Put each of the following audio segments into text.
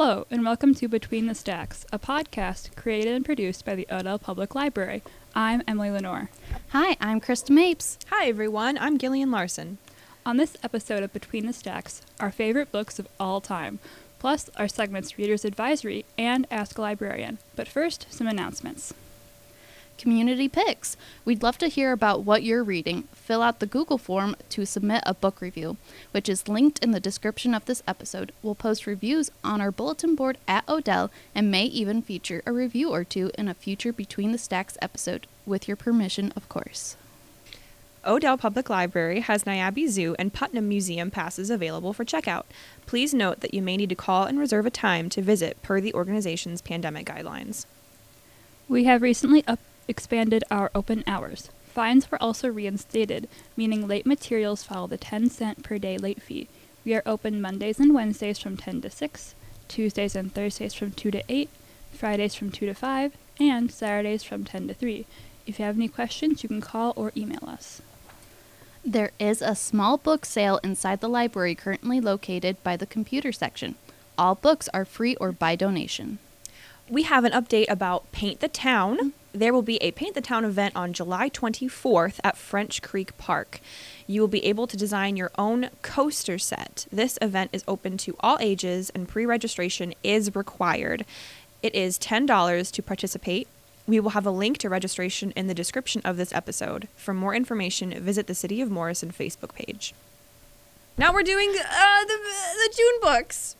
Hello, and welcome to Between the Stacks, a podcast created and produced by the Odell Public Library. I'm Emily Lenore. Hi, I'm Krista Mapes. Hi, everyone. I'm Gillian Larson. On this episode of Between the Stacks, our favorite books of all time, plus our segments Reader's Advisory and Ask a Librarian. But first, some announcements. Community Picks. We'd love to hear about what you're reading. Fill out the Google form to submit a book review, which is linked in the description of this episode. We'll post reviews on our bulletin board at Odell and may even feature a review or two in a future Between the Stacks episode, with your permission, of course. Odell Public Library has Niabi Zoo and Putnam Museum passes available for checkout. Please note that you may need to call and reserve a time to visit per the organization's pandemic guidelines. We have recently up- expanded our open hours. Fines were also reinstated, meaning late materials follow the 10 cent per day late fee. We are open Mondays and Wednesdays from 10 to 6, Tuesdays and Thursdays from 2 to 8, Fridays from 2 to 5, and Saturdays from 10 to 3. If you have any questions, you can call or email us. There is a small book sale inside the library currently located by the computer section. All books are free or by donation. We have an update about Paint the Town. There will be a Paint the Town event on July 24th at French Creek Park. You will be able to design your own coaster set. This event is open to all ages and pre registration is required. It is $10 to participate. We will have a link to registration in the description of this episode. For more information, visit the City of Morrison Facebook page. Now we're doing uh, the, the June books,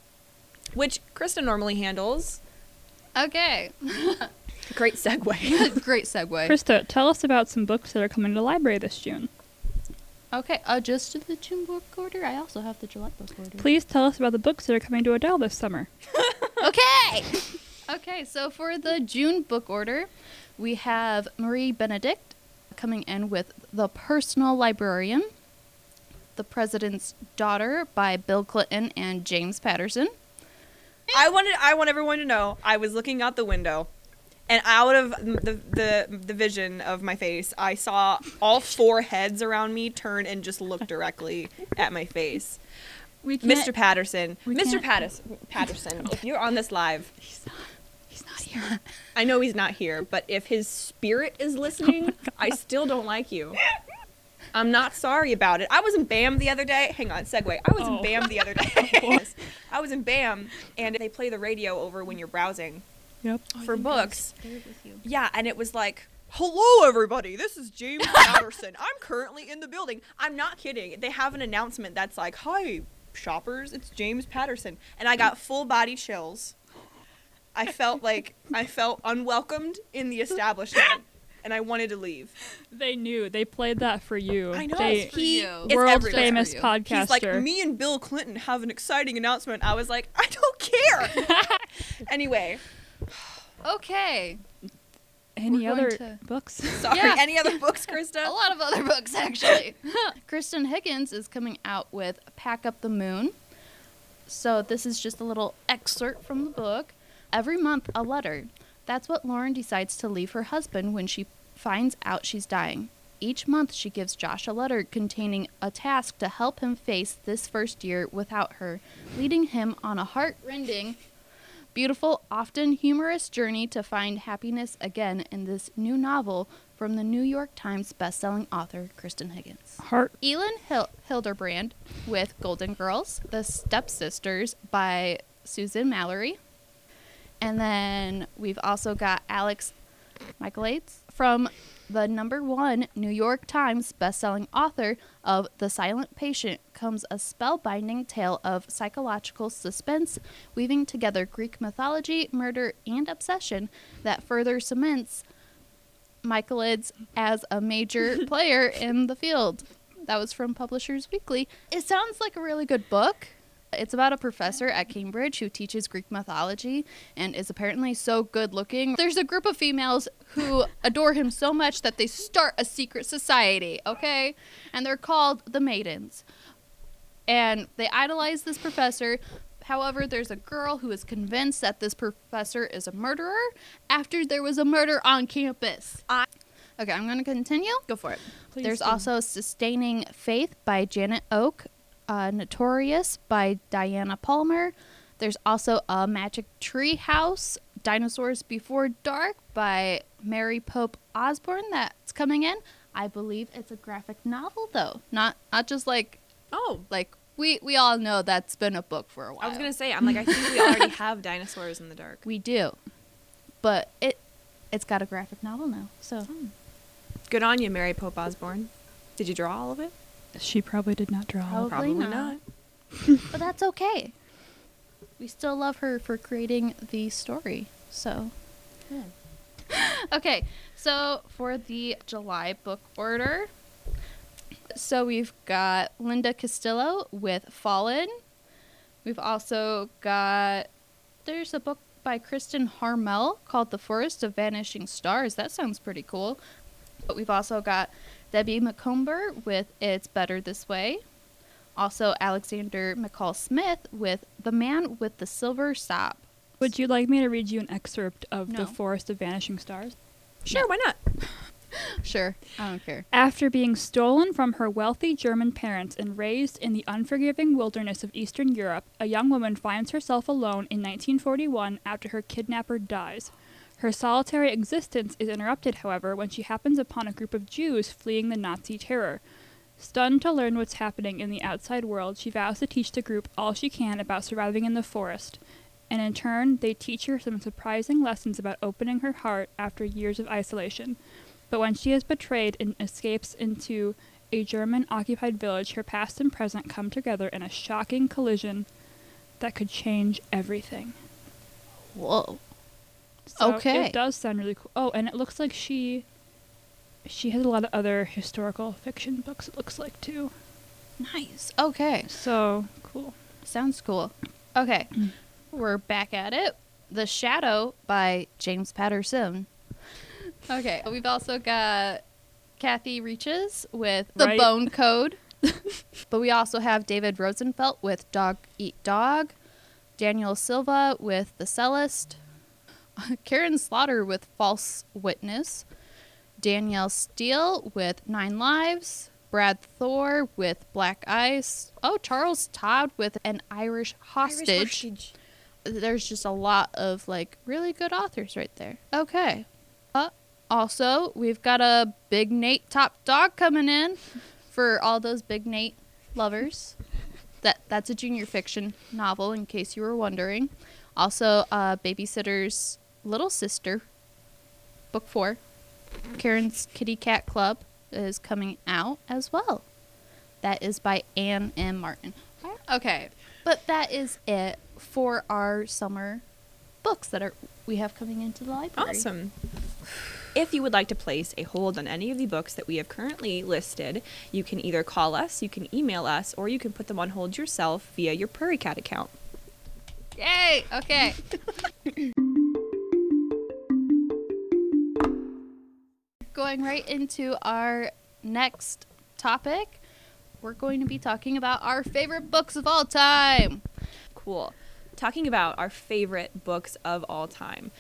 which Krista normally handles. Okay. Great segue. Great segue. Krista, tell us about some books that are coming to the library this June. Okay, uh, just the June book order. I also have the July book order. Please tell us about the books that are coming to Odell this summer. Okay. okay, so for the June book order, we have Marie Benedict coming in with The Personal Librarian, The President's Daughter by Bill Clinton and James Patterson. I wanted I want everyone to know I was looking out the window and out of the the the vision of my face, I saw all four heads around me turn and just look directly at my face. We Mr. Patterson, Mr. Patterson, Patterson, if you're on this live, He's not, he's not here. I know he's not here, but if his spirit is oh listening, I still don't like you. I'm not sorry about it. I was in BAM the other day. Hang on, segue. I was Oh. in BAM the other day. I was in BAM, and they play the radio over when you're browsing Yep. for books. Yeah, and it was like, "Hello, everybody. This is James Patterson. I'm currently in the building." I'm not kidding. They have an announcement that's like, "Hi, shoppers. It's James Patterson," and I got full body chills. I felt like I felt unwelcomed in the establishment, and I wanted to leave. They knew. They played that for you. I know. They, It's for he, you. world everywhere. famous for you. podcaster. He's like, me and Bill Clinton have an exciting announcement. I was like, I don't care. anyway, Okay. Any We're other to- books? sorry. Yeah. Any other books, Krista? A lot of other books, actually. Kristan Higgins is coming out with Pack Up the Moon. So, this is just a little excerpt from the book. Every month, a letter. That's what Lauren decides to leave her husband when she finds out she's dying. Each month, she gives Josh a letter containing a task to help him face this first year without her, leading him on a heart-rending beautiful, often humorous journey to find happiness again in this new novel from the New York Times bestselling author Kristan Higgins. Heart. Elin Hil- Hilderbrand with Golden Girls, The Stepsisters by Susan Mallery. And then we've also got Alex Michaelides from the number one New York Times bestselling author of The Silent Patient comes a spellbinding tale of psychological suspense, weaving together Greek mythology, murder, and obsession that further cements Michaelides as a major player in the field. That was from Publishers Weekly. It sounds like a really good book. It's about a professor at Cambridge who teaches Greek mythology and is apparently so good looking. There's a group of females who adore him so much that they start a secret society, okay? And they're called the Maidens. And they idolize this professor. However, there's a girl who is convinced that this professor is a murderer after there was a murder on campus. I- okay, I'm going to continue. Go for it. Please There's do. also Sustaining Faith by Janette Oke, uh, Notorious by Diana Palmer, There's also a Magic Tree House, Dinosaurs Before Dark by Mary Pope Osborne that's coming in. I believe it's a graphic novel though, not not just like Oh, like we we all know that's been a book for a while. I was gonna say, I'm like, I think we already have dinosaurs in the dark. we do, but it it's got a graphic novel now. So Good on you, Mary Pope Osborne. Did you draw all of it? She probably did not draw. all of Probably it. not. but that's okay. We still love her for creating the story. So, hmm. okay. So, for the July book order, so we've got Linda Castillo with Fallen. We've also got there's a book by Kristin Harmel called The Forest of Vanishing Stars. That sounds pretty cool. But we've also got Debbie Macomber with It's Better This Way. Also, Alexander McCall Smith with The Man with the Silver Saab. Would you like me to read you an excerpt of No. The Forest of Vanishing Stars? Sure, why not? Sure, I don't care. After being stolen from her wealthy German parents and raised in the unforgiving wilderness of Eastern Europe, a young woman finds herself alone in 1941 after her kidnapper dies. Her solitary existence is interrupted, however, when she happens upon a group of Jews fleeing the Nazi terror. Stunned to learn what's happening in the outside world, she vows to teach the group all she can about surviving in the forest. And in turn, they teach her some surprising lessons about opening her heart after years of isolation. But when she is betrayed and escapes into a German occupied village, her past and present come together in a shocking collision that could change everything. Whoa. So Okay. It does sound really cool. Oh, and it looks like she she has a lot of other historical fiction books it looks like too. Nice. Okay. So cool. Sounds cool. Okay. Hmm. We're back at it. The Shadow by James Patterson. Okay. We've also got Kathy Reichs with The Right. Bone Code. but we also have David Rosenfelt with Dog Eat Dog. Daniel Silva with The Cellist. Karin Slaughter with False Witness. Danielle Steel with Nine Lives. Brad Thor with Black Ice. Oh, Charles Todd with An Irish Hostage. There's just a lot of like really good authors right there. Okay. Uh, also, we've got a Big Nate top dog coming in for all those Big Nate lovers. That that's a junior fiction novel, in case you were wondering. Also, uh, Babysitter's Little Sister, book four. Karen's Kitty Cat Club is coming out as well. That is by Anne M. Martin. Okay, but that is it for our summer books that are we have coming into the library. Awesome. If you would like to place a hold on any of the books that we have currently listed, you can either call us, you can email us, or you can put them on hold yourself via your Prairie Cat account. Yay! Okay. Going right into our next topic, we're going to be talking about our favorite books of all time. Cool. Talking about our favorite books of all time.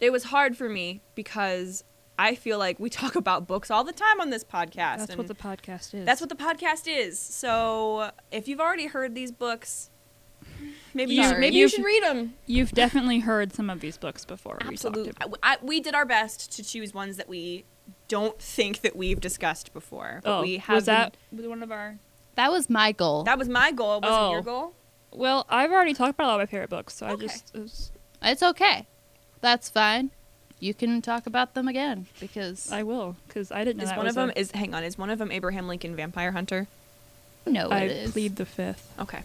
It was hard for me because I feel like we talk about books all the time on this podcast. That's what the podcast is. that's what the podcast is. So if you've already heard these books, maybe you, Sorry. maybe you You've- should read them. You've definitely heard some of these books before. we talked Absolutely. about. I, I- we did our best to choose ones that we don't think that we've discussed before. But Oh, we have was been- that was one of our? That was my goal. that was my goal. Was it Oh. your goal? Well, I've already talked about a lot of my favorite books, so Okay. I just it was, It's okay. That's fine. You can talk about them again because I will because I didn't know Is that one was of them a- is hang on, is one of them Abraham Lincoln Vampire Hunter? no, I it is. plead the fifth. Okay.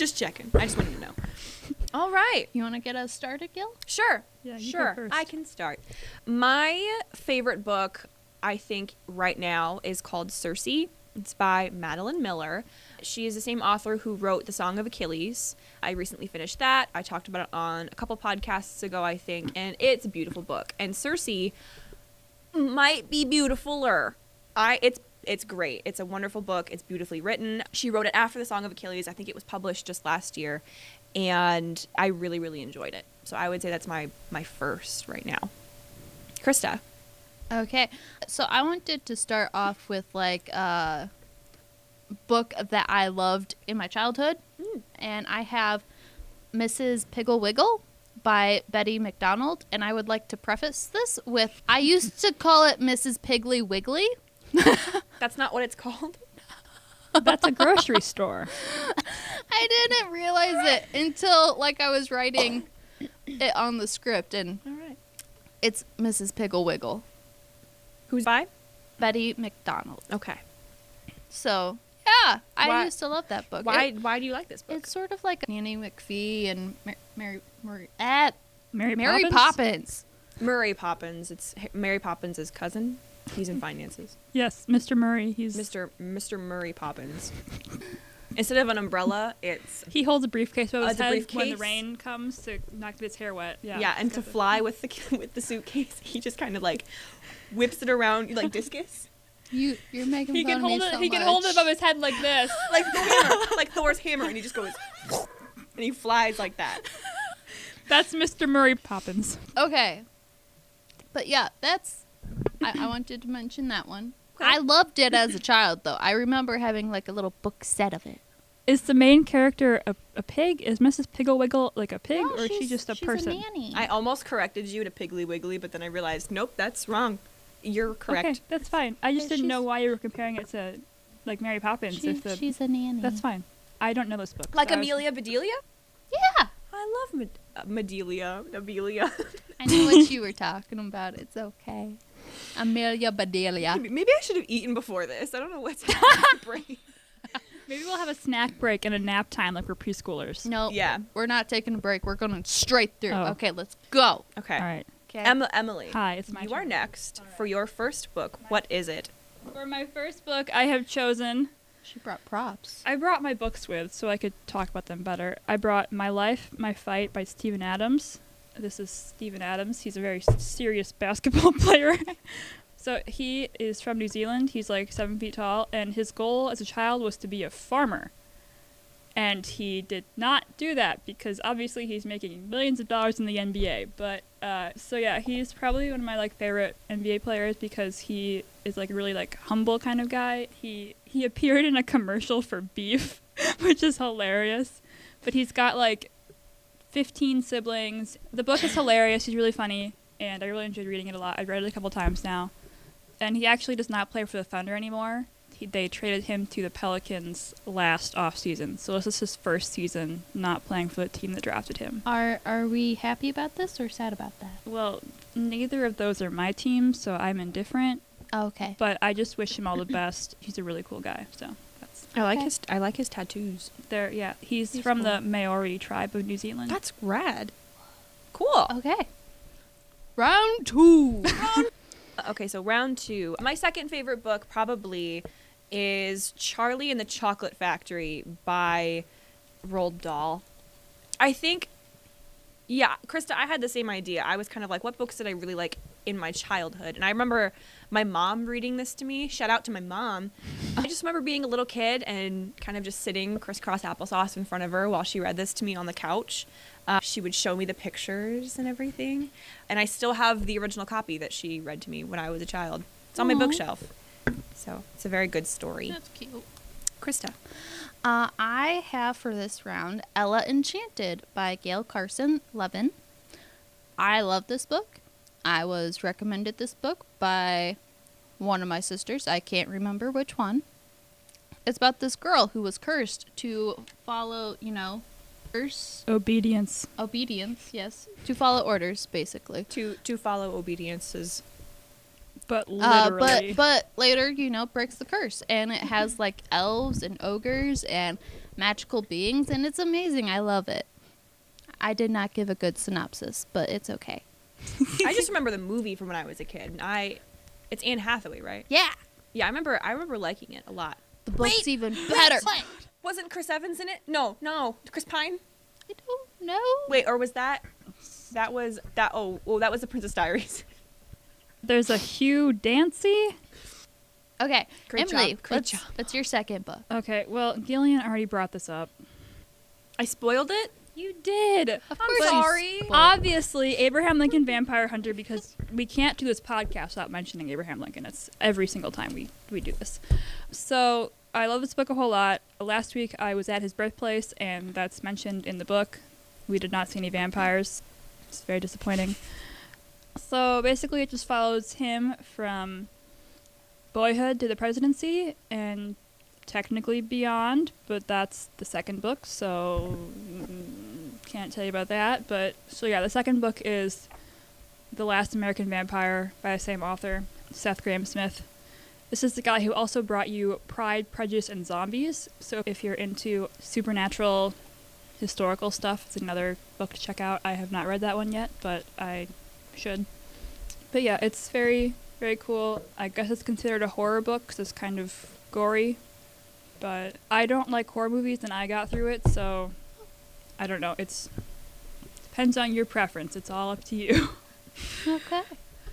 Just checking. I just wanted to know. All right. You want to get us started, Gil? Sure. Yeah, you go sure. first. I can start. My favorite book, I think, right now is called Circe. It's by Madeline Miller. She is the same author who wrote The Song of Achilles. I recently finished that. I talked about it on a couple podcasts ago, I think, and it's a beautiful book. And Circe might be beautifuler. I it's it's great. It's a wonderful book. It's beautifully written. She wrote it after the Song of Achilles. I think it was published just last year, and I really really enjoyed it. So I would say that's my my first right now. Krista. Okay. So I wanted to start off with like a book that I loved in my childhood. Mm. And I have Mrs. Piggle Wiggle by Betty MacDonald. And I would like to preface this with I used to call it Mrs. Piggly Wiggly. That's not what it's called. That's a grocery store. I didn't realize it until like I was writing it on the script and All right. it's Mrs. Piggle Wiggle. Who's by? Betty MacDonald. Okay. So yeah, I used to love that book. Why? It- why do you like this book? it's sort of like Nanny McPhee and Mar- Mary Mary at eh, Mary, Mary Poppins? Poppins. Murray Poppins. It's Mary Poppins' cousin. He's in finances. Yes, Mr. Murray. He's Mr. Mr. Murray Poppins. Instead of an umbrella, it's he holds a briefcase above Uh, his the head when the rain comes to not get his hair wet. Yeah. yeah, and to got the- fly with the with the suitcase, he just kind of like whips it around like discus, You you're making He fun can of me hold it. so he can hold it above his head like this. like Thor hammer, like Thor's hammer, and he just goes and he flies like that. That's Mr. Murray Poppins. Okay. But yeah, that's. I, I wanted to mention that one. I loved it as a child, though. I remember having like a little book set of it. Is the main character a, a pig? Is Mrs. Piggle Wiggle like a pig, No, or is she she's- just a she's person? nanny. I almost corrected you to Piggly Wiggly, but then I realized, nope, that's wrong. You're correct. Okay, that's fine. I just Yeah, didn't know she's- why you were comparing it to like Mary Poppins. She- if the, she's a nanny. that's fine. I don't know this book. Like so I was- Amelia Bedelia? Yeah. I love Med- uh, Medelia. Amelia. I know what you were talking about. It's okay. Amelia Bedelia. Maybe I should have eaten before this. I don't know what's happening in my brain. Maybe we'll have a snack break and a nap time like we're preschoolers. No, Yeah. we're not taking a break. We're going straight through. Oh. Okay, let's go. Okay. All right. Okay. Em- Emily. Hi, it's my you turn. are next All right. for your first book. What is it? For my first book, I have chosen. She brought props. I brought my books with so I could talk about them better. I brought My Life, My Fight by Steven Adams. This is Steven Adams. He's a very serious basketball player. so he is from New Zealand. He's like seven feet tall, and his goal as a child was to be a farmer. And he did not do that because obviously he's making millions of dollars in the NBA. But uh, so yeah, he's probably one of my like favorite NBA players because he is like really like humble kind of guy. He he appeared in a commercial for beef, which is hilarious. But he's got like 15 siblings. The book is hilarious. He's really funny, and I really enjoyed reading it a lot. I've read it a couple times now. And he actually does not play for the Thunder anymore. He, they traded him to the Pelicans last off season, so this is his first season not playing for the team that drafted him. Are are we happy about this or sad about that? Well, neither of those are my team, so I'm indifferent. Oh, okay. But I just wish him all the best. He's a really cool guy. So that's I like Okay. his I like his tattoos. there. Yeah, he's, He's from the. Maori tribe of New Zealand. That's rad. Cool. Okay. Round two. Okay, so round two. My second favorite book probably is Charlie and the Chocolate Factory by Roald Dahl. I think, yeah, Krista, I had the same idea. I was kind of like, what books did I really like in my childhood? And I remember my mom reading this to me. Shout out to my mom. I just remember being a little kid and kind of just sitting crisscross applesauce in front of her while she read this to me on the couch. Uh, she would show me the pictures and everything. And I still have the original copy that she read to me when I was a child. It's on my bookshelf. So it's a very good story. That's cute. Krista. Uh, I have for this round Ella Enchanted by Gail Carson Levine. I love this book. I was recommended this book by one of my sisters. I can't remember which one. It's about this girl who was cursed to follow, you know, curse Obedience. obedience. Yes, to follow orders, basically. To to follow obedience is But Uh, but but later, you know, breaks the curse, and it has like elves and ogres and magical beings, and it's amazing. I love it. I did not give a good synopsis, but it's okay. I just remember the movie from when I was a kid. And I it's Anne Hathaway, right? Yeah, Yeah, I remember I remember liking it a lot. the book's Wait, even better. Wasn't Chris Evans in it? No, no. Chris Pine? I don't know. Wait, or was that that was that oh, oh that was the Princess Diaries. There's a Hugh Dancy. Okay, Great Emily, job, great what's, job. what's your second book? Okay, well, Gillian already brought this up. I spoiled it? You did. Of I'm course sorry. Obviously, Abraham Lincoln Vampire Hunter because we can't do this podcast without mentioning Abraham Lincoln. It's every single time we, we do this. So I love this book a whole lot. Last week I was at his birthplace, and that's mentioned in the book. We did not see any vampires. It's very disappointing. So basically, it just follows him from boyhood to the presidency and technically beyond, but that's the second book, so mm, can't tell you about that. But so yeah, the second book is The Last American Vampire by the same author, Seth Grahame-Smith. This is the guy who also brought you Pride, Prejudice, and Zombies. So if you're into supernatural historical stuff, it's another book to check out. I have not read that one yet, but I should. But yeah, it's very, very cool. I guess it's considered a horror book 'cause it's kind of gory. But I don't like horror movies, and I got through it, so I don't know. It's depends on your preference. It's all up to you. Okay.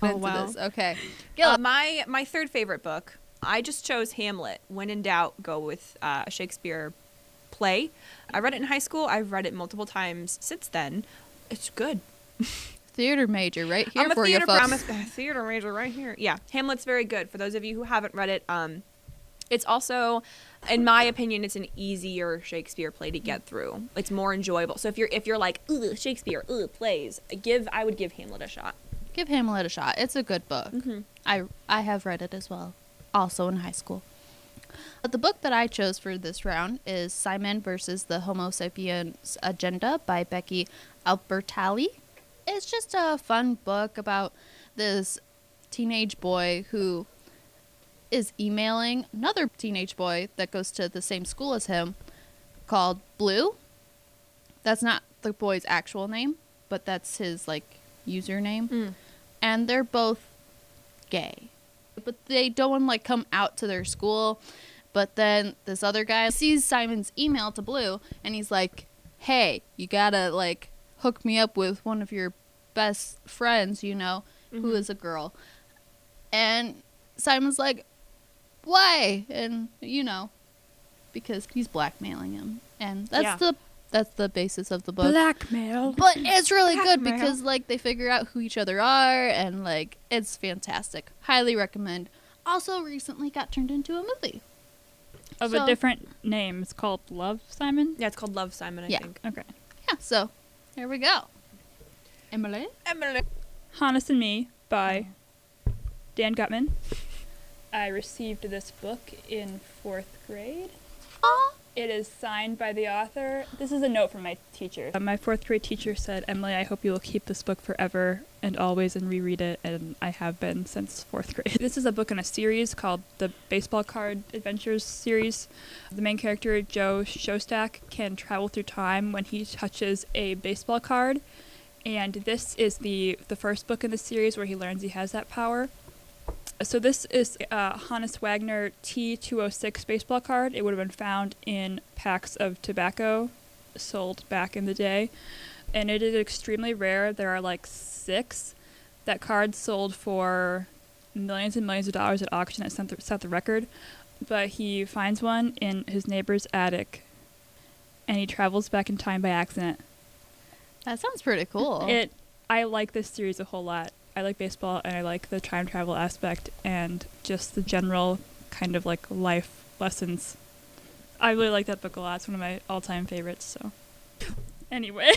Oh, wow. this. Okay. Uh, my my third favorite book. I just chose Hamlet. When in doubt, go with uh, a Shakespeare play. I read it in high school. I've read it multiple times since then. It's good. Theater major right here I'm a for theater you folks. promise theater major right here. Yeah, Hamlet's very good. For those of you who haven't read it, um, it's also, in my opinion, it's an easier Shakespeare play to get through. It's more enjoyable. So if you're if you're like ugh, Shakespeare, ugh, plays, give I would give Hamlet a shot. Give Hamlet a shot. It's a good book. Mhm. I I have read it as well, also in high school. But the book that I chose for this round is Simon versus the Homo sapiens Agenda by Becky Albertalli. It's just a fun book about this teenage boy who is emailing another teenage boy that goes to the same school as him called Blue. That's not the boy's actual name, but that's his like username Mm. and they're both gay. But they don't want to like come out to their school. But then this other guy sees Simon's email to Blue and he's like, "Hey, you got to like hook me up with one of your best friends, you know, who Mhm. is a girl." And Simon's like, "Why?" And you know, because he's blackmailing him. And that's Yeah. the that's the basis of the book Blackmail. but it's really good because like they figure out who each other are and like it's fantastic highly recommend also recently got turned into a movie Of So- a different name. It's called Love Simon. Yeah, it's called Love Simon. I Yeah. think. Okay. yeah so here we go emily Emily. Honus and Me by Dan Gutman. I received this book in fourth grade. Aw. It is signed by the author. This is a note from my teacher. Uh, my fourth grade teacher said, Emily, I hope you will keep this book forever and always and reread it, and I have been since fourth grade. This is a book in a series called the Baseball Card Adventures series. The main character, Joe Stoshack, can travel through time when he touches a baseball card, and this is the, the first book in the series where he learns he has that power. So this is a Honus Wagner T206 baseball card. It would have been found in packs of tobacco sold back in the day. And it is extremely rare. There are like six. That card sold for millions and millions of dollars at auction. It set the, set the record. But he finds one in his neighbor's attic. And he travels back in time by accident. that sounds pretty cool It I like this series a whole lot. I like baseball and I like the time travel aspect and just the general kind of like life lessons. I really like that book a lot. It's one of my all-time favorites. So, anyway,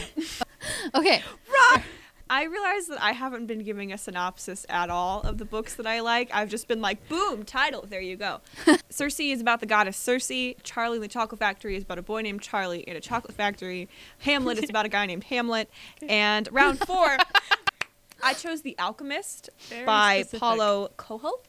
okay Rock. I realize that I haven't been giving a synopsis at all of the books that I like. I've just been like, boom, title, there you go. Circe is about the goddess Circe. Charlie and the Chocolate Factory is about a boy named Charlie in a chocolate factory. Hamlet is about a guy named Hamlet. And round four, I chose The Alchemist Very by specific. Paulo Coelho.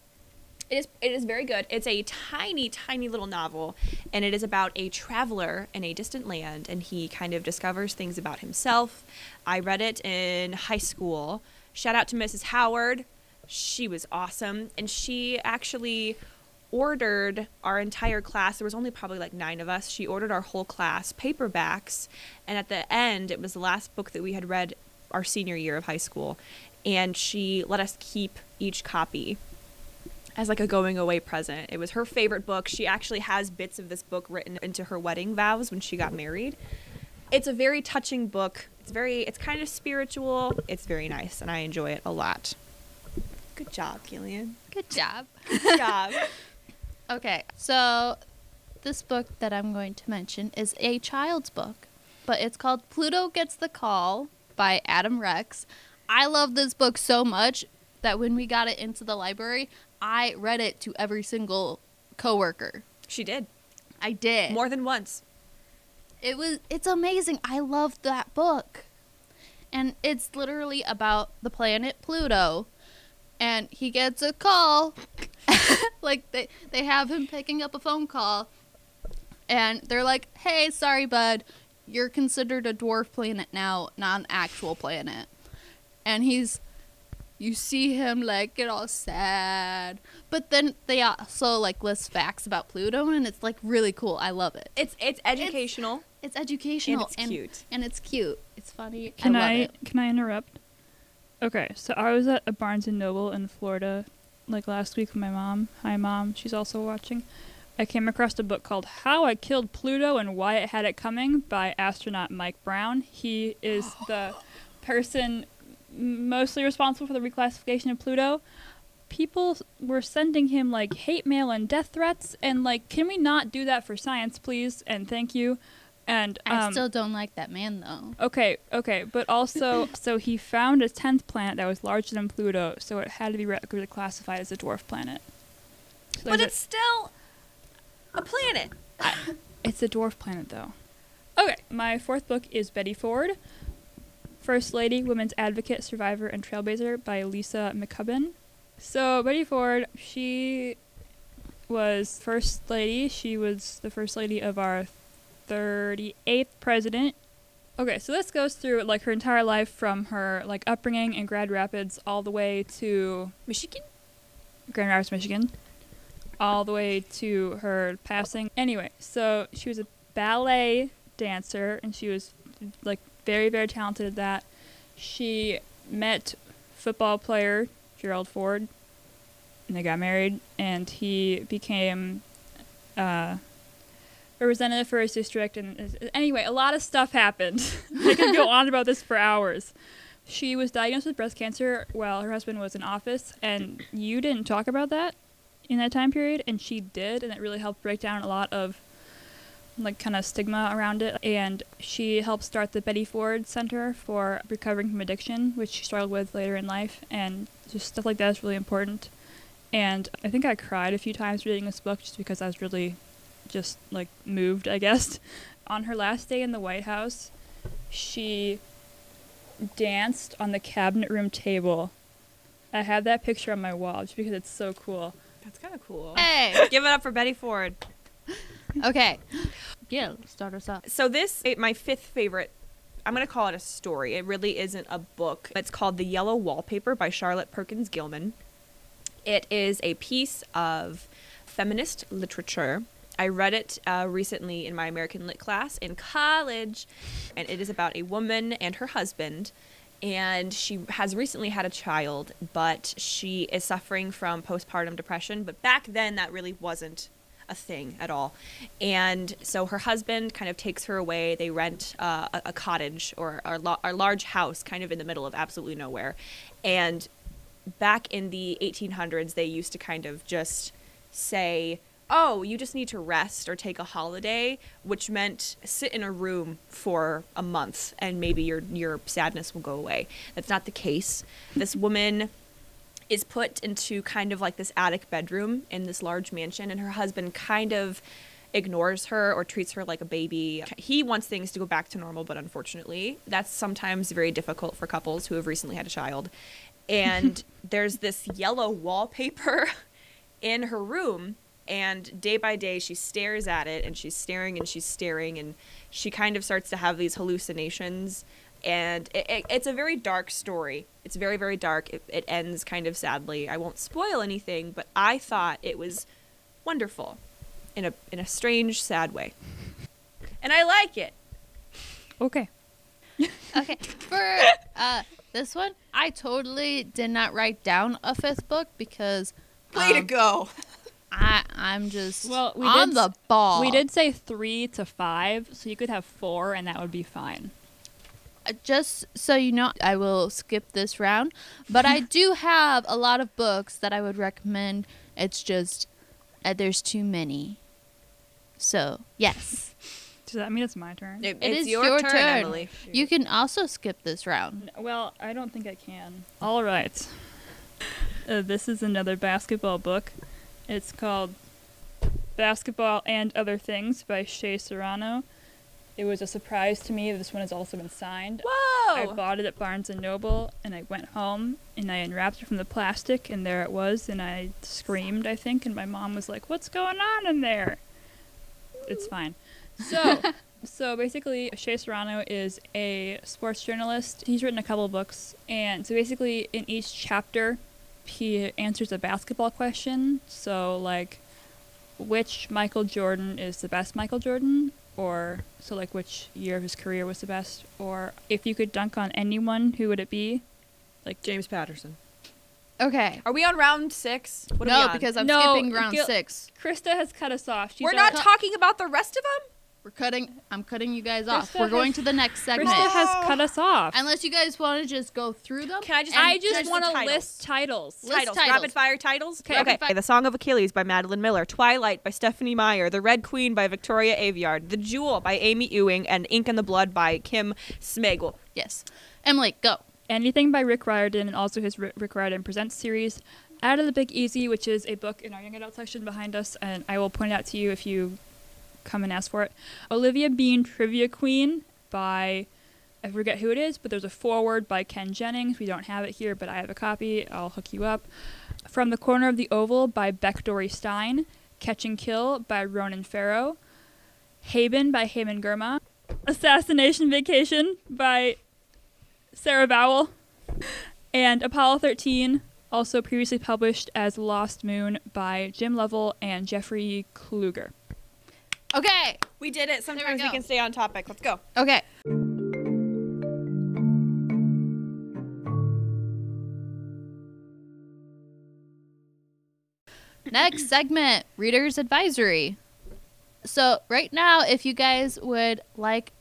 It is, it is very good. It's a tiny, tiny little novel, and it is about a traveler in a distant land, and he kind of discovers things about himself. I read it in high school. Shout out to Mrs. Howard. She was awesome, and she actually ordered our entire class. There was only probably like nine of us. She ordered our whole class paperbacks, and at the end, it was the last book that we had read our senior year of high school, and she let us keep each copy as like a going away present. It was her favorite book. She actually has bits of this book written into her wedding vows when she got married. It's a very touching book. It's very it's kind of spiritual. It's very nice and I enjoy it a lot. Good job, Gillian. good job Good job. okay so this book that i'm going to mention is a child's book but it's called Pluto Gets the Call by Adam Rex. I love this book so much that when we got it into the library, I read it to every single coworker. She did I did. more than once. It was it's amazing. I love that book. And it's literally about the planet Pluto. And he gets a call. like they they have him picking up a phone call. And they're like, "Hey, sorry bud. You're considered a dwarf planet now, not an actual planet." And he's you see him like get all sad. But then they also like list facts about Pluto and it's like really cool. I love it. It's it's educational. It's educational And it's cute. and it's cute. It's funny. Can I love I, can I interrupt? Okay, so I was at a Barnes and Noble in Florida like last week with my mom. Hi mom, she's also watching. I came across a book called How I Killed Pluto and Why It Had It Coming by astronaut Mike Brown. He is the person mostly responsible for the reclassification of Pluto. People were sending him like hate mail and death threats and like can we not do that for science please and thank you. And I um, still don't like that man though. Okay, okay, but also, so he found a tenth planet that was larger than Pluto, so it had to be reclassified as a dwarf planet. So But it's still a planet. it's a dwarf planet, though. Okay, my fourth book is Betty Ford, First Lady, Women's Advocate, Survivor, and Trailblazer by Lisa McCubbin. So Betty Ford, she was first lady. She was the first lady of our 38th president. Okay, so this goes through like her entire life from her like upbringing in Grand Rapids all the way to Michigan. Grand Rapids, Michigan, all the way to her passing. Anyway, so she was a ballet dancer and she was like very, very talented at that. She met football player Gerald Ford and they got married and he became uh, a representative for his district and anyway, a lot of stuff happened. I could go on about this for hours. She was diagnosed with breast cancer while her husband was in office, and you didn't talk about that in that time period, and she did, and it really helped break down a lot of like kind of stigma around it. And she helped start the Betty Ford Center for recovering from addiction, which she struggled with later in life, and just stuff like that is really important. And I think I cried a few times reading this book just because I was really just like moved, I guess. On her last day in the White House, she danced on the cabinet room table. I have that picture on my wall just because it's so cool. That's kind of cool. Hey. Give it up for Betty Ford. okay. Yeah, start us off. So this, my fifth favorite. I'm gonna call it a story. It really isn't a book. It's called The Yellow Wallpaper by Charlotte Perkins Gilman. It is a piece of feminist literature. I read it uh, recently in my American Lit class in college, and it is about a woman and her husband. And she has recently had a child, but she is suffering from postpartum depression. But back then, that really wasn't a thing at all. And so her husband kind of takes her away. They rent uh, a, a cottage or a, large house kind of in the middle of absolutely nowhere. And back in the 1800s, they used to kind of just say, oh, you just need to rest or take a holiday, which meant sit in a room for a month and maybe your your sadness will go away. That's not the case. This woman is put into kind of like this attic bedroom in this large mansion and her husband kind of ignores her or treats her like a baby. He wants things to go back to normal, but unfortunately, that's sometimes very difficult for couples who have recently had a child. And there's this yellow wallpaper in her room and day by day she stares at it and she's staring and she's staring and she kind of starts to have these hallucinations. And it, it, it's a very dark story. It's very very dark. It, it ends kind of sadly. I won't spoil anything but i thought it was wonderful in a in a strange sad way. And i like it. Okay. Okay. For uh, this one, I totally did not write down a fifth book because way to um, go I I'm just Well, we on did the ball. We did say three to five, so you could have four, and that would be fine. Uh, just so you know, I will skip this round, but I do have a lot of books that I would recommend. It's just uh, there's too many. So yes, Does that mean it's my turn? It, It it's your, your turn, turn. Emily. You can also skip this round. Well, I don't think I can. All right. Uh, this is another basketball book. It's called Basketball and Other Things by Shea Serrano. It was a surprise to me that this one has also been signed. Whoa! I bought it at Barnes and Noble, and I went home and I unwrapped it from the plastic, and there it was, and I screamed, I think, and my mom was like, "What's going on in there?" It's fine. So, so basically, Shea Serrano is a sports journalist. He's written a couple books, and so basically, in each chapter, he answers a basketball question. So, like, which Michael Jordan is the best Michael Jordan? Or, so like, which year of his career was the best? Or, if you could dunk on anyone, who would it be? Like James Patterson. Okay. Are we on round six? What are we no, on? because I'm No, skipping round Gil- six. Krista has cut us off. She's we're not talking about the rest of them. We're cutting. I'm cutting you guys off. Krista We're going has- to the next segment. Krista has cut us off. Unless you guys want to just go through them. Can I just? I just want to list titles. List titles. titles. Rapid fire titles. Okay. Rapid fi- The Song of Achilles by Madeline Miller. Twilight by Stephanie Meyer. The Red Queen by Victoria Aveyard. The Jewel by Amy Ewing. And Ink and the Blood by Kim Smejkal. Yes. Emily, go. Anything by Rick Riordan and also his Rick Riordan Presents series. Out of the Big Easy, which is a book in our young adult section behind us, and I will point it out to you if you come and ask for it. Olivia Bean Trivia Queen by I forget who it is, but there's a foreword by Ken Jennings. We don't have it here, but I have a copy. I'll hook you up. From the Corner of the Oval by Beck Dorey-Stein. Catch and Kill by Ronan Farrow. Haben by Haben Girma. Assassination Vacation by Sarah Vowell. And Apollo 13, also previously published as Lost Moon by Jim Lovell and Jeffrey Kluger. Okay. We did it. Sometimes we, go. can stay on topic. Let's go. Okay. Next segment Reader's Advisory. So, right now, if you guys would like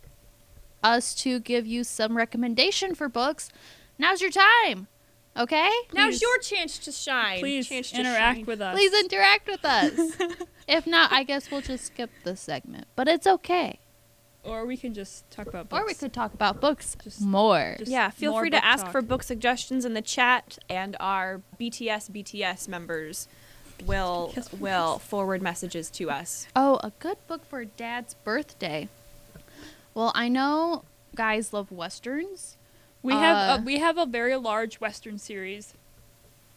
us to give you some recommendation for books, now's your time. Okay? Now's your chance to shine. Please chance interact shine. with us. Please interact with us. if not, I guess we'll just skip this segment. But it's okay. Or we can just talk about books. Or we could talk about books Just- more. just Yeah, feel more free to ask talk. for book suggestions in the chat, and our BTS BTS members will Yes, please. will forward messages to us. Oh, a good book for Dad's birthday. Well, I know guys love westerns. We have Uh, a, we have a very large Western series.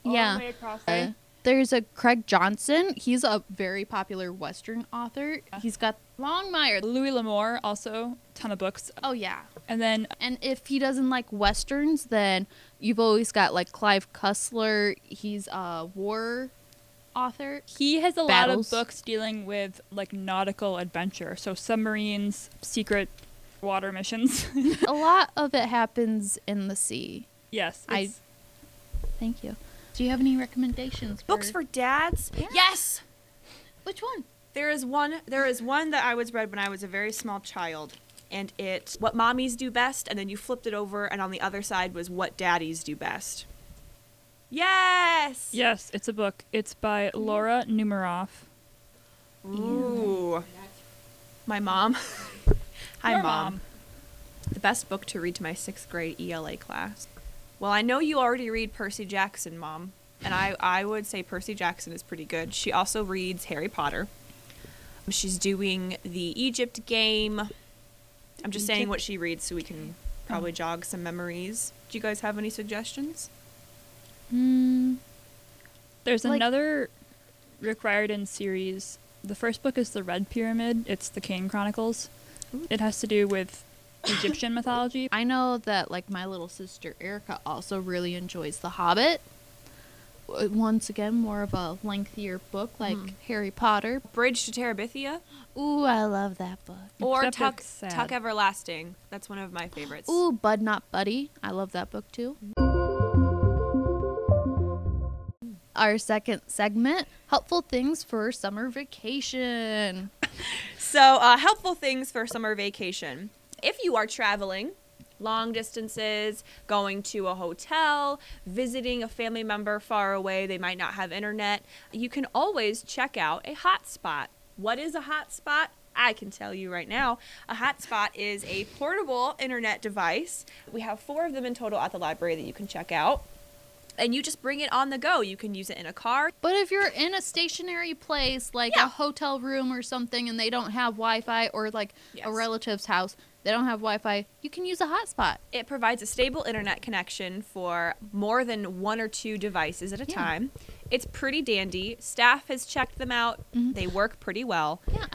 all the Yeah. way across Uh, the- there's a Craig Johnson. He's a very popular western author. He's got Longmire. Louis L'Amour also ton of books. Oh yeah. And then And if he doesn't like westerns, then you've always got like Clive Cussler. He's a war author. he has a Battles. lot of books dealing with like nautical adventure, so submarines, secret water missions. a lot of it happens in the sea. yes, I- Thank you. Do you have any recommendations? Books for dads? Yeah. Yes. which one? There is one. There is one that I was read when I was a very small child, and it what mommies do best, and then you flipped it over, and on the other side was what daddies do best. Yes. yes, it's a book. It's by mm-hmm. Laura Numeroff. Ooh. My mom. Hi, Your mom. The best book to read to my sixth grade ELA class. Well, I know you already read Percy Jackson, mom, and I, I would say Percy Jackson is pretty good. She also reads Harry Potter. She's doing the Egypt game. I'm just saying what she reads so we can probably jog some memories. Do you guys have any suggestions? Hmm. There's Like- another Rick Riordan series. The first book is The Red Pyramid. It's the Kane Chronicles. Ooh. It has to do with Egyptian mythology. I know that like my little sister Erica also really enjoys The Hobbit. Once again, more of a lengthier book like Mhm. Harry Potter. Bridge to Terabithia Ooh, I love that book. or Except Tuck. Tuck Everlasting. That's one of my favorites. Ooh, Bud Not Buddy. I love that book too. Our second segment, helpful things for summer vacation. So, uh, helpful things for summer vacation. If you are traveling long distances, going to a hotel, visiting a family member far away, they might not have internet, you can always check out a hotspot. What is a hotspot? I can tell you right now, a hotspot is a portable internet device. We have four of them in total at the library that you can check out. And you just bring it on the go. You can use it in a car. But if you're in a stationary place like Yeah. a hotel room or something and they don't have Wi-Fi or like Yes. a relative's house, they don't have Wi-Fi, you can use a hotspot. It provides a stable internet connection for more than one or two devices at a Yeah. time. It's pretty dandy. Staff has checked them out. Mhm. They work pretty well. Yeah.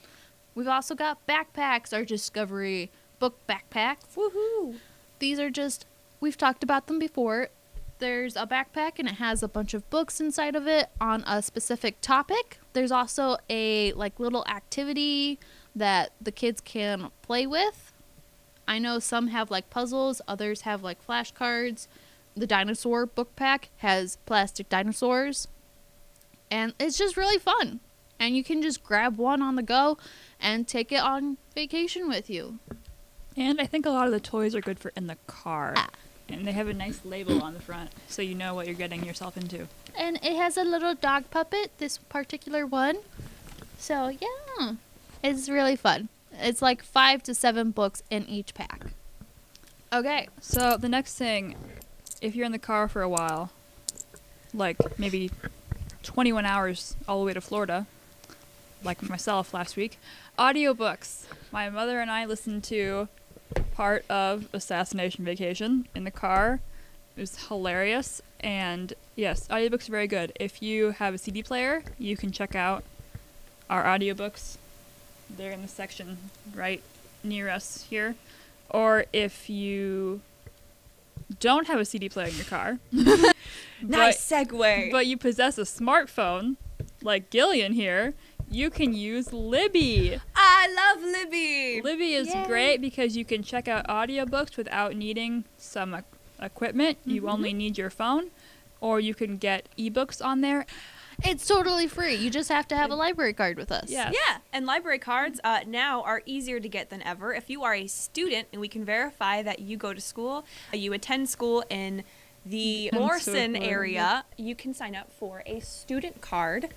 We've also got backpacks, our Discovery book backpacks. Woohoo! These are just we've talked about them before. There's a backpack and it has a bunch of books inside of it on a specific topic. There's also a like little activity that the kids can play with. I know some have like puzzles, others have like flashcards. The dinosaur book pack has plastic dinosaurs. And it's just really fun. And you can just grab one on the go and take it on vacation with you. And I think a lot of the toys are good for in the car. Ah. And they have a nice label on the front so you know what you're getting yourself into. And it has a little dog puppet, this particular one. So, yeah. It's really fun. It's like five to seven books in each pack. Okay. So the next thing, if you're in the car for a while, like maybe 21 hours all the way to Florida, like myself last week, audiobooks. My mother and I listened to part of Assassination Vacation in the car. It was hilarious. And yes, audiobooks are very good. If you have a CD player, you can check out our audiobooks. They're in the section right near us here. Or if you don't have a CD player in your car, Nice segue. but you possess a smartphone, like Gillian here, you can use Libby. I love Libby. Libby is Yay. great because you can check out audiobooks without needing some equipment. You Mm-hmm. only need your phone, or you can get ebooks on there. It's totally free. You just have to have a library card with us. Yeah. Yeah, and library cards uh, now are easier to get than ever. If you are a student and we can verify that you go to school, uh, you attend school in the And Morrison area, you can sign up for a student card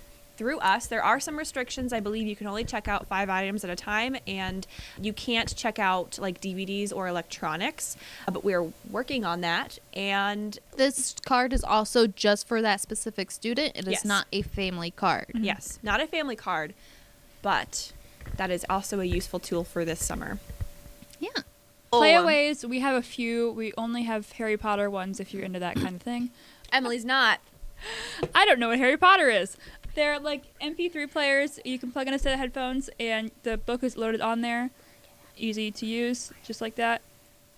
through us. There are some restrictions. I believe you can only check out five items at a time, and you can't check out like DVDs or electronics. Uh, but we're working on that, and This card is also just for that specific student. It is Yes. not a family card. yes, not a family card, but that is also a useful tool for this summer. Yeah. Oh, um, Playaways, we have a few. We only have Harry Potter ones if you're into that kind of thing. Emily's not. I don't know what Harry Potter is. They're like MP3 players. You can plug in a set of headphones, and the book is loaded on there. Easy to use, just like that.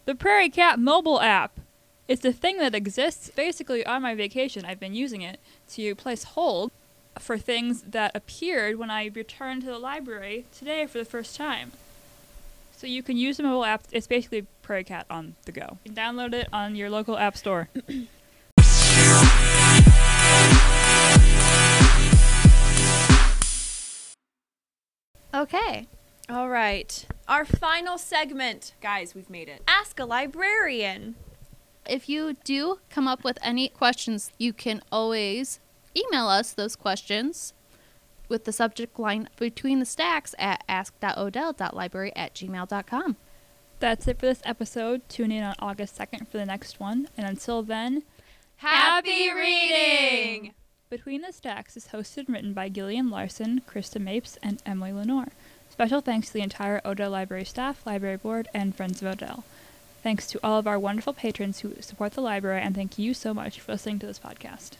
The Prairie Cat mobile app. It's a thing that exists basically on my vacation. I've been using it to place hold for things that appeared when I returned to the library today for the first time. So you can use the mobile app. It's basically Prairie Cat on the go. You can download it on your local app store. Okay. All right. Our final segment. Guys, we've made it. Ask a librarian. If you do come up with any questions, you can always email us those questions with the subject line between the stacks at ask.odell.library at gmail.com. That's it for this episode. Tune in on August 2nd for the next one. And until then, Happy reading! Between the Stacks is hosted and written by Gillian Larson, Krista Mapes, and Emily Lenore. Special thanks to the entire Odell Library staff, library board, and Friends of Odell. Thanks to all of our wonderful patrons who support the library, and thank you so much for listening to this podcast.